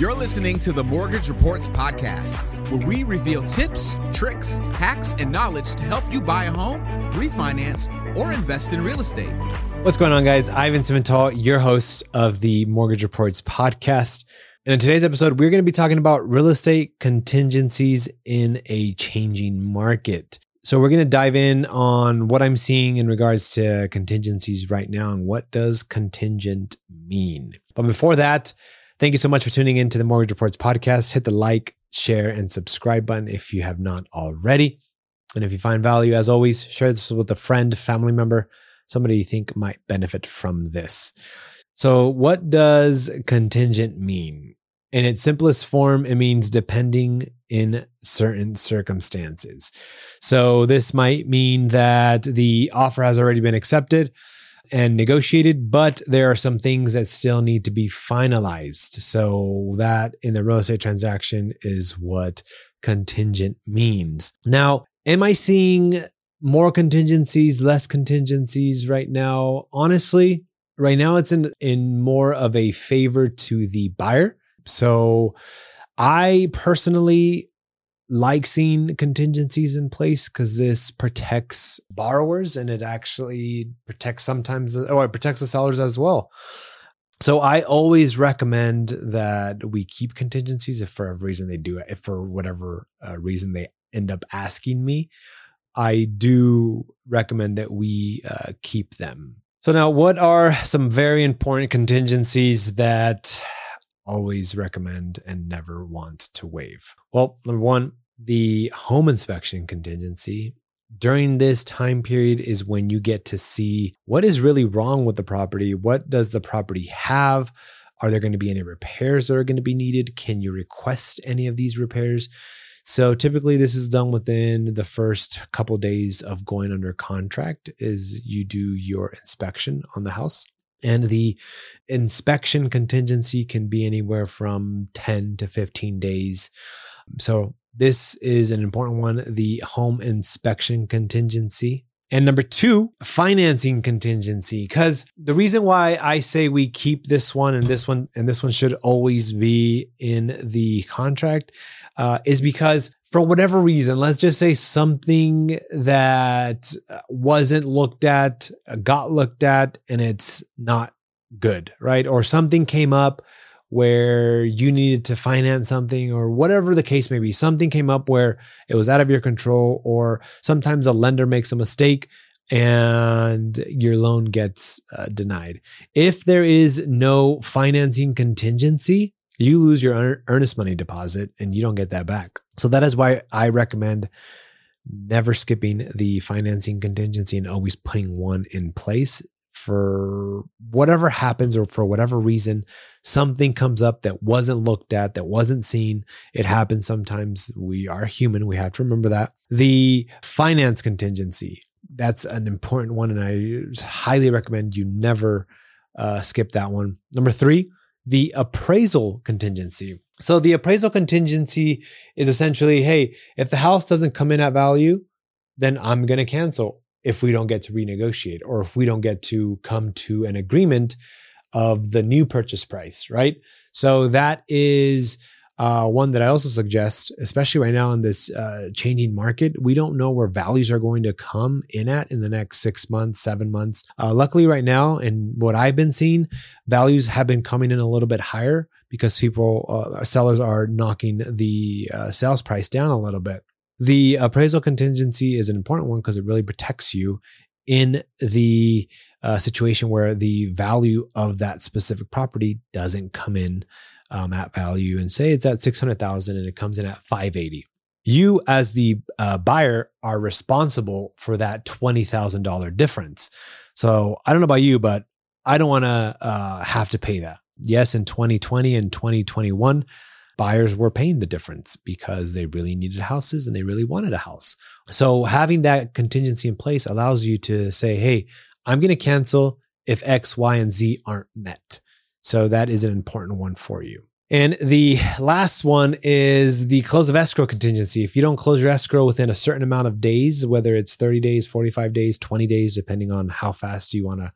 You're listening to the Mortgage Reports Podcast, where we reveal tips, tricks, hacks, and knowledge to help you buy a home, refinance, or invest in real estate. What's going on, guys? Ivan Simental, your host of the Mortgage Reports Podcast. And in today's episode, we're going to be talking about real estate contingencies in a changing market. So we're going to dive in on what I'm seeing in regards to contingencies right now and what does contingent mean. But before that, thank you so much for tuning in to the Mortgage Reports podcast. Hit the like, share, and subscribe button if you have not already. And if you find value, as always, share this with a friend, family member, somebody you think might benefit from this. So, what does contingent mean? In its simplest form, it means depending in certain circumstances. So, this might mean that the offer has already been accepted and negotiated, but there are some things that still need to be finalized. So, that in the real estate transaction is what contingent means. Now, am I seeing more contingencies, less contingencies right now? Honestly, right now it's in in more of a favor to the buyer. So I personally like seeing contingencies in place because this protects borrowers and it actually protects sometimes or it protects the sellers as well. So I always recommend that we keep contingencies if for a reason they do it, if for whatever uh, reason they end up asking me. I do recommend that we uh, keep them. So now, what are some very important contingencies that always recommend and never want to waive? Well, number one, the home inspection contingency. During this time period is when you get to see what is really wrong with the property. What does the property have? Are there going to be any repairs that are going to be needed? Can you request any of these repairs? So typically this is done within the first couple of days of going under contract is you do your inspection on the house. And the inspection contingency can be anywhere from 10 to 15 days. So this is an important one, the home inspection contingency. And number two, financing contingency. Because the reason why I say we keep this one and this one and this one should always be in the contract uh, is because for whatever reason, let's just say something that wasn't looked at, got looked at, and it's not good, right? Or something came up where you needed to finance something or whatever the case may be. Something came up where it was out of your control, or sometimes a lender makes a mistake and your loan gets uh, denied. If there is no financing contingency, you lose your earnest money deposit and you don't get that back. So that is why I recommend never skipping the financing contingency and always putting one in place for whatever happens or for whatever reason something comes up that wasn't looked at that wasn't seen. It happens sometimes. We are human. We have to remember that. The finance contingency that's an important one and i highly recommend you never uh, skip that one. Number three the appraisal contingency. So the appraisal contingency is essentially, hey, if the house doesn't come in at value, then I'm going to cancel if we don't get to renegotiate or if we don't get to come to an agreement of the new purchase price, right? So that is uh, one that I also suggest, especially right now in this uh, changing market, we don't know where values are going to come in at in the next six months, seven months. Uh, luckily, right now, and what I've been seeing, values have been coming in a little bit higher because people, uh, sellers are knocking the uh, sales price down a little bit. The appraisal contingency is an important one because it really protects you in the uh, situation where the value of that specific property doesn't come in um, at value and say it's at 600,000 and it comes in at 580. You as the uh, buyer are responsible for that $20,000 difference. So I don't know about you, but I don't want to uh, have to pay that. Yes, in 2020 and 2021, buyers were paying the difference because they really needed houses and they really wanted a house. So having that contingency in place allows you to say, hey, I'm going to cancel if X, Y, and Z aren't met. So that is an important one for you. And the last one is the close of escrow contingency. If you don't close your escrow within a certain amount of days, whether it's 30 days, 45 days, 20 days, depending on how fast you want to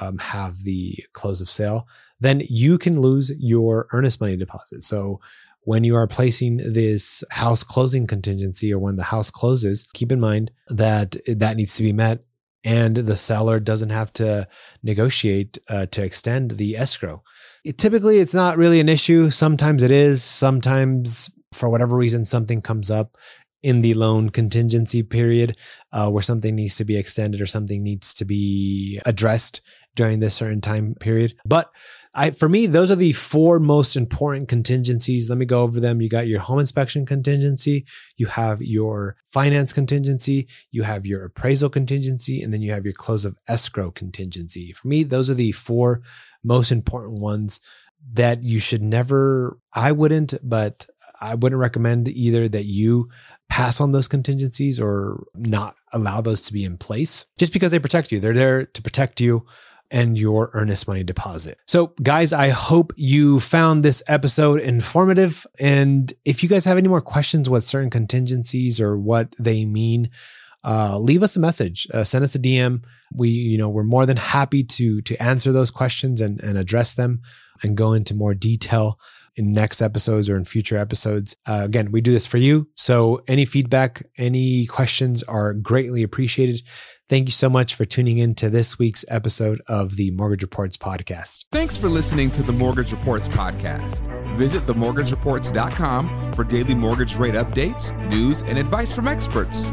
um, have the close of sale, then you can lose your earnest money deposit. So when you are placing this house closing contingency or when the house closes, keep in mind that that needs to be met and the seller doesn't have to negotiate uh, to extend the escrow. It, typically, it's not really an issue. Sometimes it is. Sometimes, for whatever reason, something comes up in the loan contingency period uh, where something needs to be extended or something needs to be addressed during this certain time period. But I, for me, those are the four most important contingencies. Let me go over them. You got your home inspection contingency, you have your finance contingency, you have your appraisal contingency, and then you have your close of escrow contingency. For me, those are the four most important ones that you should never, I wouldn't, but I wouldn't recommend either that you pass on those contingencies or not allow those to be in place just because they protect you. They're there to protect you and your earnest money deposit. So, guys, I hope you found this episode informative. And if you guys have any more questions with certain contingencies or what they mean, uh, leave us a message, uh, send us a DM. We, you know, we're more than happy to to answer those questions and, and address them and go into more detail in next episodes or in future episodes. Uh, again, we do this for you. So any feedback, any questions are greatly appreciated. Thank you so much for tuning in to this week's episode of the Mortgage Reports podcast. Thanks for listening to the Mortgage Reports podcast. Visit themortgagereports.com for daily mortgage rate updates, news, and advice from experts.